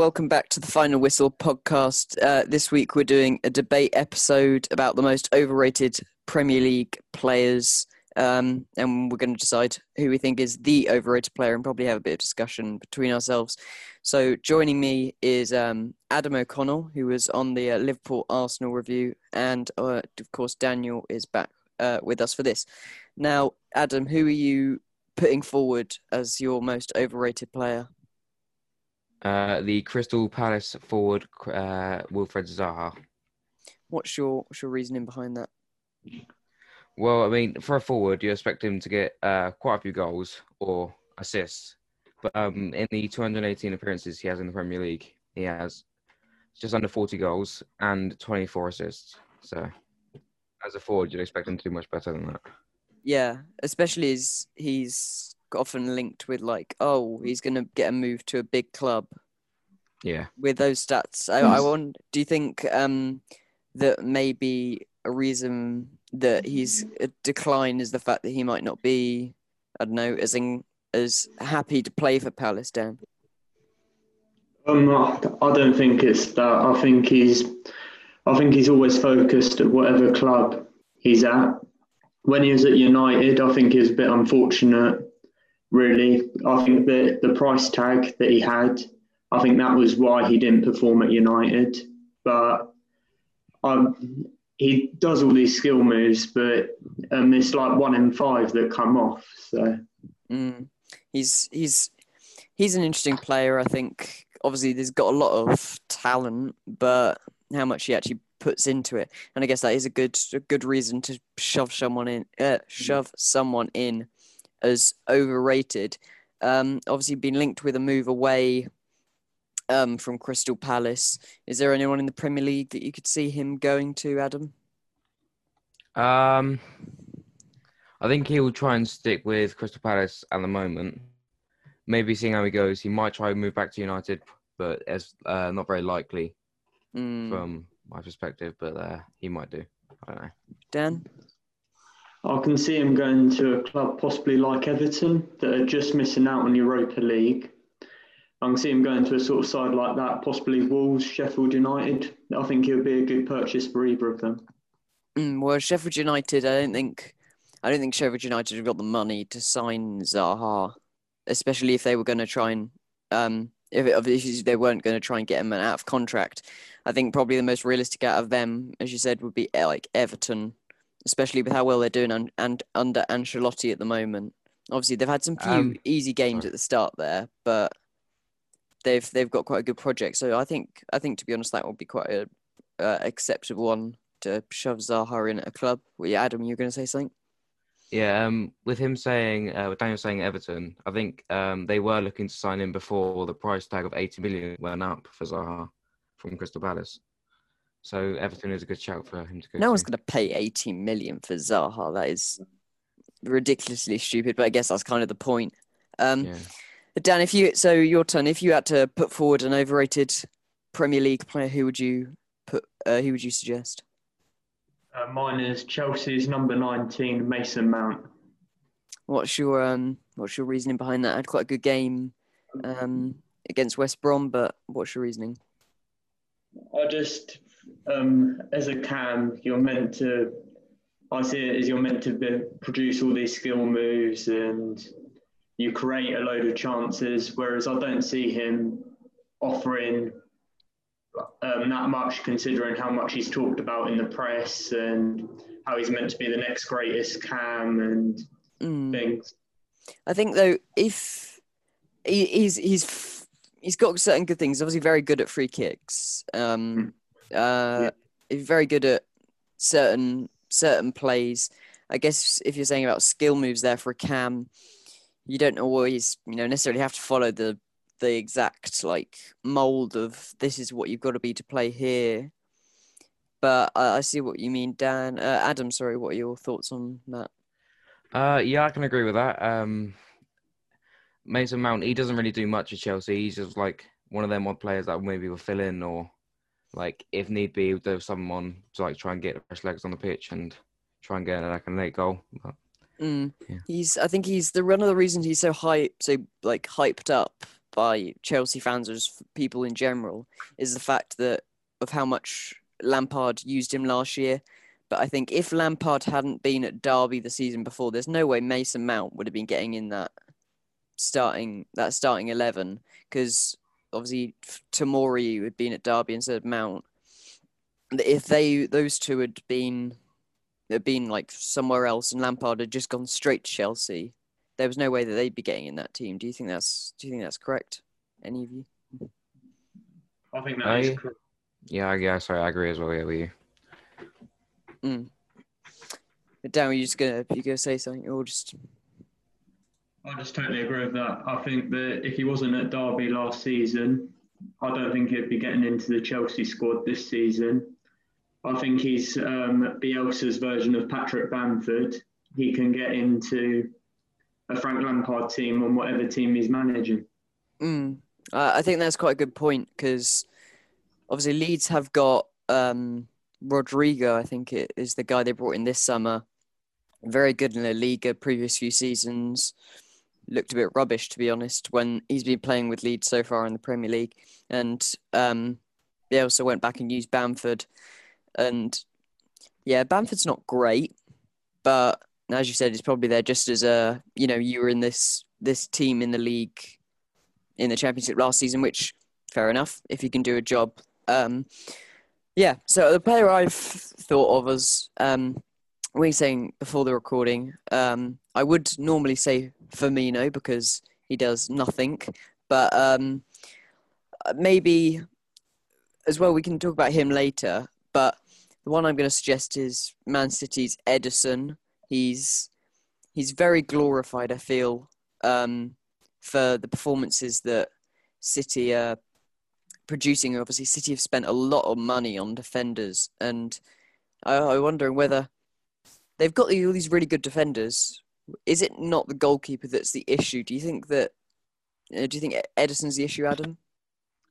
welcome back to the Final Whistle podcast. Uh, this week we're doing a debate episode about the most overrated Premier League players, um, and we're going to decide who we think is the overrated player and probably have a bit of discussion between ourselves. So, joining me is um, Adam O'Connell, who was on the uh, Liverpool Arsenal review, and uh, of course, Daniel is back uh, with us for this. Now, Adam, who are you putting forward as your most overrated player? Uh, the Crystal Palace forward, uh, Wilfried Zaha. What's your what's your reasoning behind that? Well, I mean, for a forward, you expect him to get uh, quite a few goals or assists. But um, in the 218 appearances he has in the Premier League, he has just under 40 goals and 24 assists. So, as a forward, you'd expect him to do much better than that. Yeah, especially as he's often linked with like, oh, he's going to get a move to a big club. Yeah. With those stats, I, I want. Do you think um, that maybe a reason that he's a decline is the fact that he might not be, I don't know, as in, as happy to play for Palace, Dan? Um, I don't think it's that. I think he's, I think he's always focused at whatever club he's at. When he was at United, I think he was a bit unfortunate. Really, I think that the price tag that he had, I think that was why he didn't perform at United. But um, he does all these skill moves, but um, it's like one in five that come off. So mm. he's he's he's an interesting player. I think obviously there's got a lot of talent, but how much he actually puts into it, and I guess that is a good a good reason to shove someone in, uh, shove someone in as overrated. Um, obviously, been linked with a move away um, from Crystal Palace. Is there anyone in the Premier League that you could see him going to, Adam? Um, I think he will try and stick with Crystal Palace at the moment. Maybe seeing how he goes, he might try and move back to United, but it's uh, not very likely mm. from my perspective. But uh, he might do. I don't know. Dan. I can see him going to a club possibly like Everton that are just missing out on Europa League. I can see him going to a sort of side like that, possibly Wolves, Sheffield United. I think he would be a good purchase for either of them. Mm, well, Sheffield United, I don't think, I don't think Sheffield United have got the money to sign Zaha, especially if they were going to try and, um, if, if they weren't going to try and get him out of contract. I think probably the most realistic out of them, as you said, would be like Everton especially with how well they're doing and, and under Ancelotti at the moment. Obviously, they've had some few um, easy games sorry. at the start there, but they've they've got quite a good project. So I think I think to be honest, that would be quite a uh, acceptable one to shove Zaha in at a club. Well, yeah, Adam, you're going to say something. Yeah, um, with him saying, uh, with Daniel saying Everton, I think um, they were looking to sign him before the price tag of 80 million went up for Zaha from Crystal Palace. So Everton is a good shout for him to go. No to. one's going to pay 18 million for Zaha. That is ridiculously stupid. But I guess that's kind of the point. Um, yeah. Dan, if you so your turn, if you had to put forward an overrated Premier League player, who would you put? Uh, who would you suggest? Uh, mine is Chelsea's number 19, Mason Mount. What's your um? What's your reasoning behind that? I had quite a good game um, against West Brom, but what's your reasoning? I just um, as a cam, you're meant to. I see it as you're meant to be, produce all these skill moves and you create a load of chances. Whereas I don't see him offering um, that much, considering how much he's talked about in the press and how he's meant to be the next greatest cam and mm. things. I think though, if he, he's he's he's got certain good things. Obviously, very good at free kicks. Um, mm. Uh, yeah. very good at certain certain plays. I guess if you're saying about skill moves there for a cam, you don't always you know necessarily have to follow the the exact like mold of this is what you've got to be to play here. But I, I see what you mean, Dan. Uh, Adam, sorry, what are your thoughts on that? Uh, yeah, I can agree with that. Um, Mason Mount, he doesn't really do much at Chelsea. He's just like one of them odd players that maybe will fill in or like if need be, there's someone to like try and get fresh legs on the pitch and try and get like a late goal. But, mm. yeah. He's, I think he's the one of the reasons he's so hype, so like hyped up by Chelsea fans or just people in general is the fact that of how much Lampard used him last year. But I think if Lampard hadn't been at Derby the season before, there's no way Mason Mount would have been getting in that starting that starting eleven because obviously Tomori had been at Derby instead of Mount. If they those two had been had been like somewhere else and Lampard had just gone straight to Chelsea, there was no way that they'd be getting in that team. Do you think that's do you think that's correct? Any of you? I think that I- is correct. Yeah, yeah, sorry, I agree as well. Yeah, with you. Mm. But Dan, are you just gonna you gonna say something or just I just totally agree with that. I think that if he wasn't at Derby last season, I don't think he'd be getting into the Chelsea squad this season. I think he's um, Bielsa's version of Patrick Bamford. He can get into a Frank Lampard team on whatever team he's managing. Mm. I think that's quite a good point because obviously Leeds have got um, Rodrigo. I think it is the guy they brought in this summer. Very good in the Liga previous few seasons. Looked a bit rubbish to be honest when he's been playing with Leeds so far in the Premier League. And um, they also went back and used Bamford. And yeah, Bamford's not great, but as you said, he's probably there just as a you know you were in this this team in the league in the championship last season, which fair enough if you can do a job. Um, yeah, so the player I've thought of as um, we were saying before the recording, um, I would normally say Firmino because he does nothing, but um, maybe as well we can talk about him later. But the one I'm going to suggest is Man City's Ederson. He's he's very glorified. I feel um, for the performances that City are producing. Obviously, City have spent a lot of money on defenders, and I, I wondering whether they've got all these really good defenders. Is it not the goalkeeper that's the issue? Do you think that? Uh, do you think Ederson's the issue, Adam?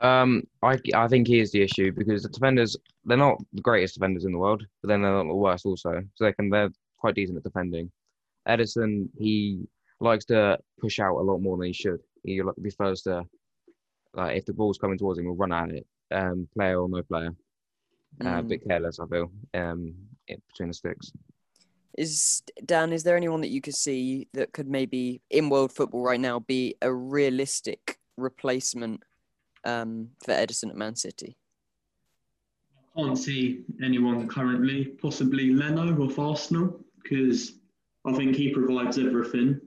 Um, I I think he is the issue because the defenders they're not the greatest defenders in the world, but then they're not the worst also. So they can they're quite decent at defending. Ederson he likes to push out a lot more than he should. He like, prefers to like if the ball's coming towards him, he'll run at it, um, player or no player. Uh, a Mm. bit careless, I feel, um, between the sticks. Is Dan? Is there anyone that you could see that could maybe in world football right now be a realistic replacement um, for Ederson at Man City? I can't see anyone currently, possibly Leno of Arsenal, because I think he provides everything.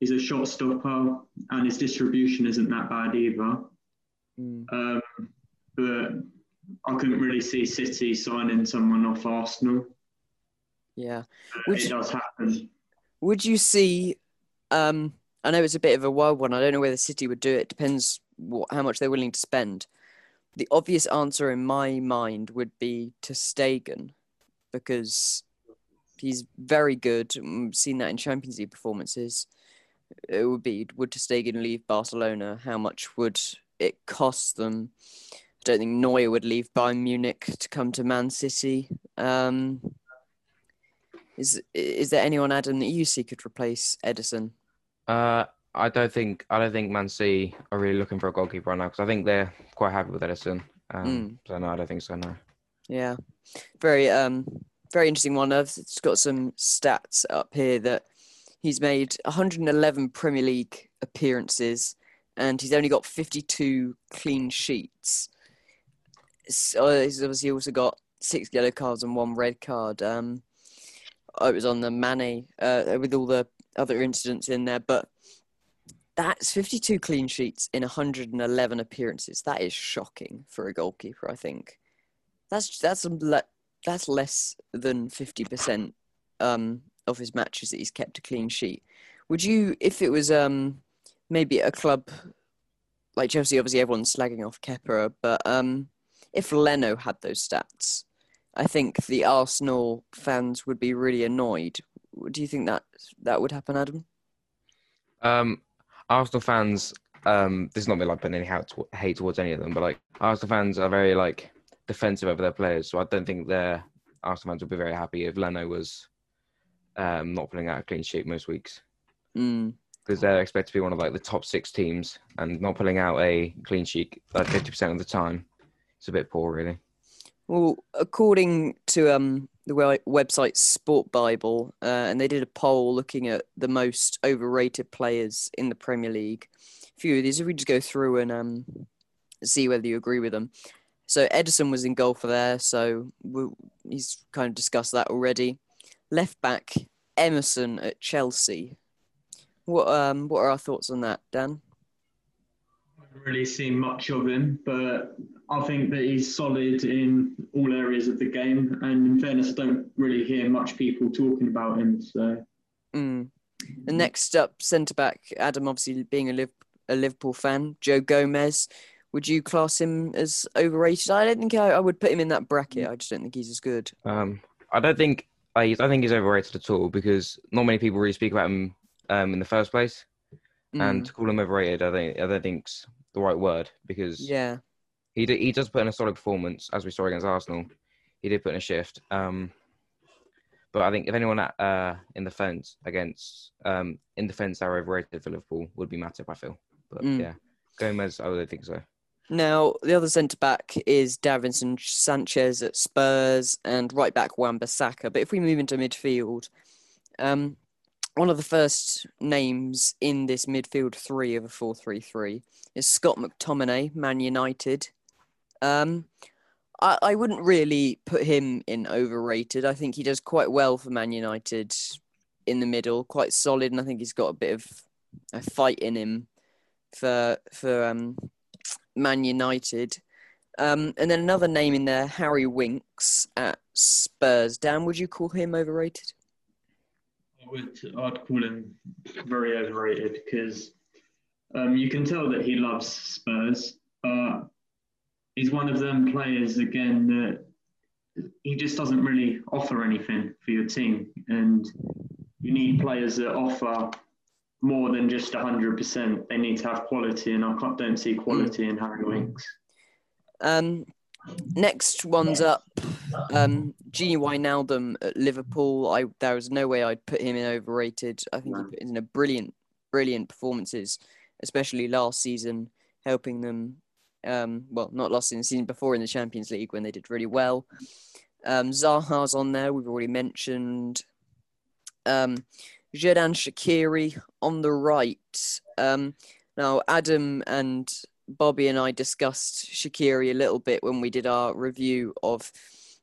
He's a shot stopper and his distribution isn't that bad either. Mm. Um, but I couldn't really see City signing someone off Arsenal. Yeah. Would it you- does happen. Would you see? Um, I know it's a bit of a wild one. I don't know whether City would do it. Depends what, how much they're willing to spend. The obvious answer in my mind would be ter Stegen, because he's very good. We've seen that in Champions League performances. It would be would ter Stegen leave Barcelona? How much would it cost them? I don't think Neuer would leave Bayern Munich to come to Man City. Um, is is there anyone, Adam, that you see could replace Ederson? Uh, I don't think I don't think Man City are really looking for a goalkeeper right now because I think they're quite happy with Ederson. Um, Mm. So no, I don't think so. No. Yeah, very um very interesting one. I've just got some stats up here that he's made 111 Premier League appearances and he's only got 52 clean sheets. So he's obviously also got six yellow cards and one red card. Um, I was on the Mane uh, with all the other incidents in there, but that's 52 clean sheets in 111 appearances. That is shocking for a goalkeeper, I think. That's that's that's less than fifty percent um, of his matches that he's kept a clean sheet. Would you, if it was um, maybe a club like Chelsea? Obviously, everyone's slagging off Kepa, but um, if Leno had those stats, I think the Arsenal fans would be really annoyed. Do you think that that would happen, Adam? Um, Arsenal fans. Um, this is not me like putting any hate, towards any of them, but like Arsenal fans are very like defensive over their players. So I don't think their Arsenal fans would be very happy if Leno was um not putting out a clean sheet most weeks. Mm. because they're expected to be one of like the top six teams, and not pulling out a clean sheet like fifty percent of the time, it's a bit poor, really. Well, according to um, the website Sport Bible, uh, and they did a poll looking at the most overrated players in the Premier League. A few of these, if we just go through and um, see whether you agree with them. So Ederson was in goal for there, so he's kind of discussed that already. Left back Emerson at Chelsea. What um what are our thoughts on that, Dan? I haven't really seen much of him, but I think that he's solid in all areas of the game. And in fairness, I don't really hear much people talking about him. So Mm. And next up, centre back Adam, obviously being a, Liv- a Liverpool fan, Joe Gomez. Would you class him as overrated? I don't think I, I would put him in that bracket. I just don't think he's as good. Um, I don't think I, I think he's overrated at all because not many people really speak about him um, in the first place, and Mm. to call him overrated, I think I don't think's the right word because yeah, he d- he does put in a solid performance as we saw against Arsenal. He did put in a shift. Um, but I think if anyone at, uh, in defence against um, in defence are overrated for Liverpool would be Matip, I feel. But Mm. yeah, Gomez, I don't think so. Now, the other centre back is Davinson Sanchez at Spurs and right back Wan Bissaka. But if we move into midfield, um, one of the first names in this midfield three of a 4 3 3 is Scott McTominay, Man United. Um, I, I wouldn't really put him in overrated. I think he does quite well for Man United in the middle, quite solid, and I think he's got a bit of a fight in him for for um, Man United. Um, and then another name in there, Harry Winks at Spurs. Dan, would you call him overrated? I would, I'd call him very overrated because um, you can tell that he loves Spurs, but he's one of them players again that he just doesn't really offer anything for your team, and you need players that offer more than just hundred percent. They need to have quality, and I don't see quality in Harry Winks. Um, next one's up, um, Gini Wijnaldum at Liverpool. I there was no way I'd put him in overrated. I think he put in a brilliant, brilliant performances, especially last season, helping them. Um, well, not last season, season before in the Champions League when they did really well. Um, Zaha's on there. We've already mentioned. Um, Jordan Shaqiri on the right. Um, now Adam and Bobby and I discussed Shaqiri a little bit when we did our review of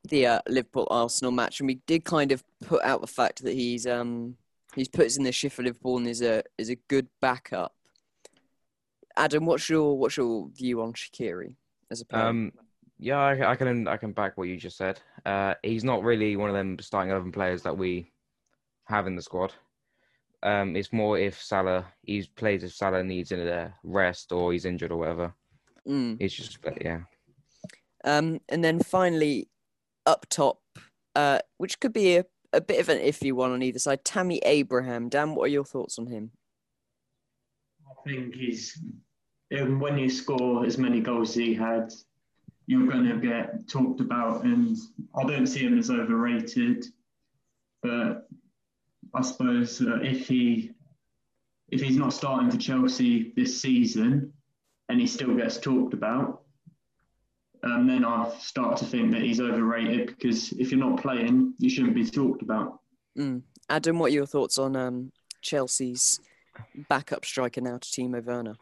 the uh, Liverpool Arsenal match, and we did kind of put out the fact that he's um he's puts in the shift for Liverpool and is a is a good backup. Adam, what's your what's your view on Shaqiri as a player? Um, yeah, I, I can I can back what you just said. Uh, he's not really one of them starting eleven players that we have in the squad. Um, it's more if Salah he plays if Salah needs a rest or he's injured or whatever. Mm. It's just but yeah. Um, and then finally, up top, uh, which could be a, a bit of an iffy one on either side. Tammy Abraham. Dan, what are your thoughts on him? I think he's um, when you score as many goals as he had, you're going to get talked about, and I don't see him as overrated. But I suppose uh, if he if he's not starting for Chelsea this season, and he still gets talked about, um, then I start to think that he's overrated because if you're not playing, you shouldn't be talked about. Mm. Adam, what are your thoughts on um, Chelsea's backup striker now to Timo Werner?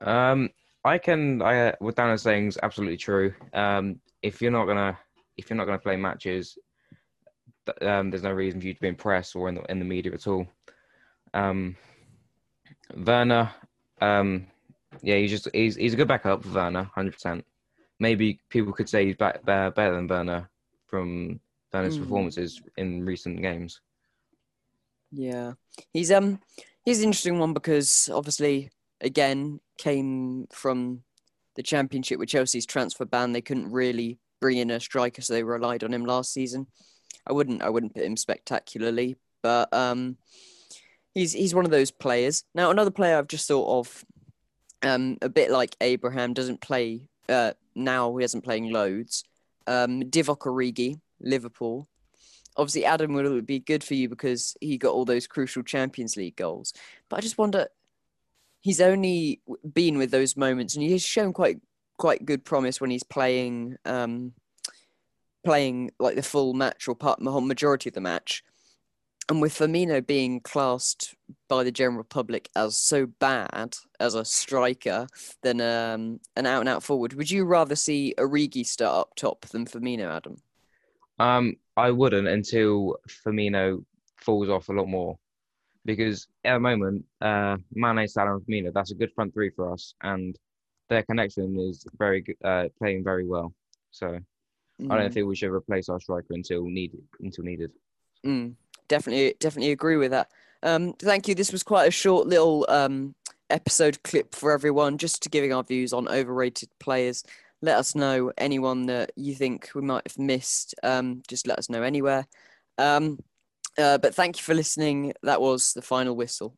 Um, I can. I what Dan is saying is absolutely true. Um, if you're not gonna if you're not gonna play matches, um, there's no reason for you to be in press or in the in the media at all. Um, Werner, um, yeah, he's just he's he's a good backup for Werner, hundred percent. Maybe people could say he's back, better better than Werner from Werner's Mm. performances in recent games. Yeah, he's um he's an interesting one because obviously again came from the championship with Chelsea's transfer ban. They couldn't really bring in a striker, so they relied on him last season. I wouldn't I wouldn't put him spectacularly, but um he's he's one of those players. Now another player I've just thought of, um a bit like Abraham doesn't play uh now he hasn't playing loads. Um Divock Origi, Liverpool. Obviously Adam would be good for you because he got all those crucial Champions League goals. But I just wonder, he's only been with those moments, and he's shown quite quite good promise when he's playing um, playing like the full match or part majority of the match. And with Firmino being classed by the general public as so bad as a striker than um, an out and out forward, would you rather see Origi start up top than Firmino, Adam? Um, I wouldn't until Firmino falls off a lot more, because at the moment, uh, Mane, Salah, and Firmino that's a good front three for us, and their connection is very good, uh, playing very well. So mm. I don't mm. think we should replace our striker until needed. Until needed. Mm definitely definitely agree with that. Um, thank you. This was quite a short little um, episode clip for everyone, just to giving our views on overrated players. Let us know anyone that you think we might have missed. Um, just let us know anywhere. Um, uh, but thank you for listening. That was the final whistle.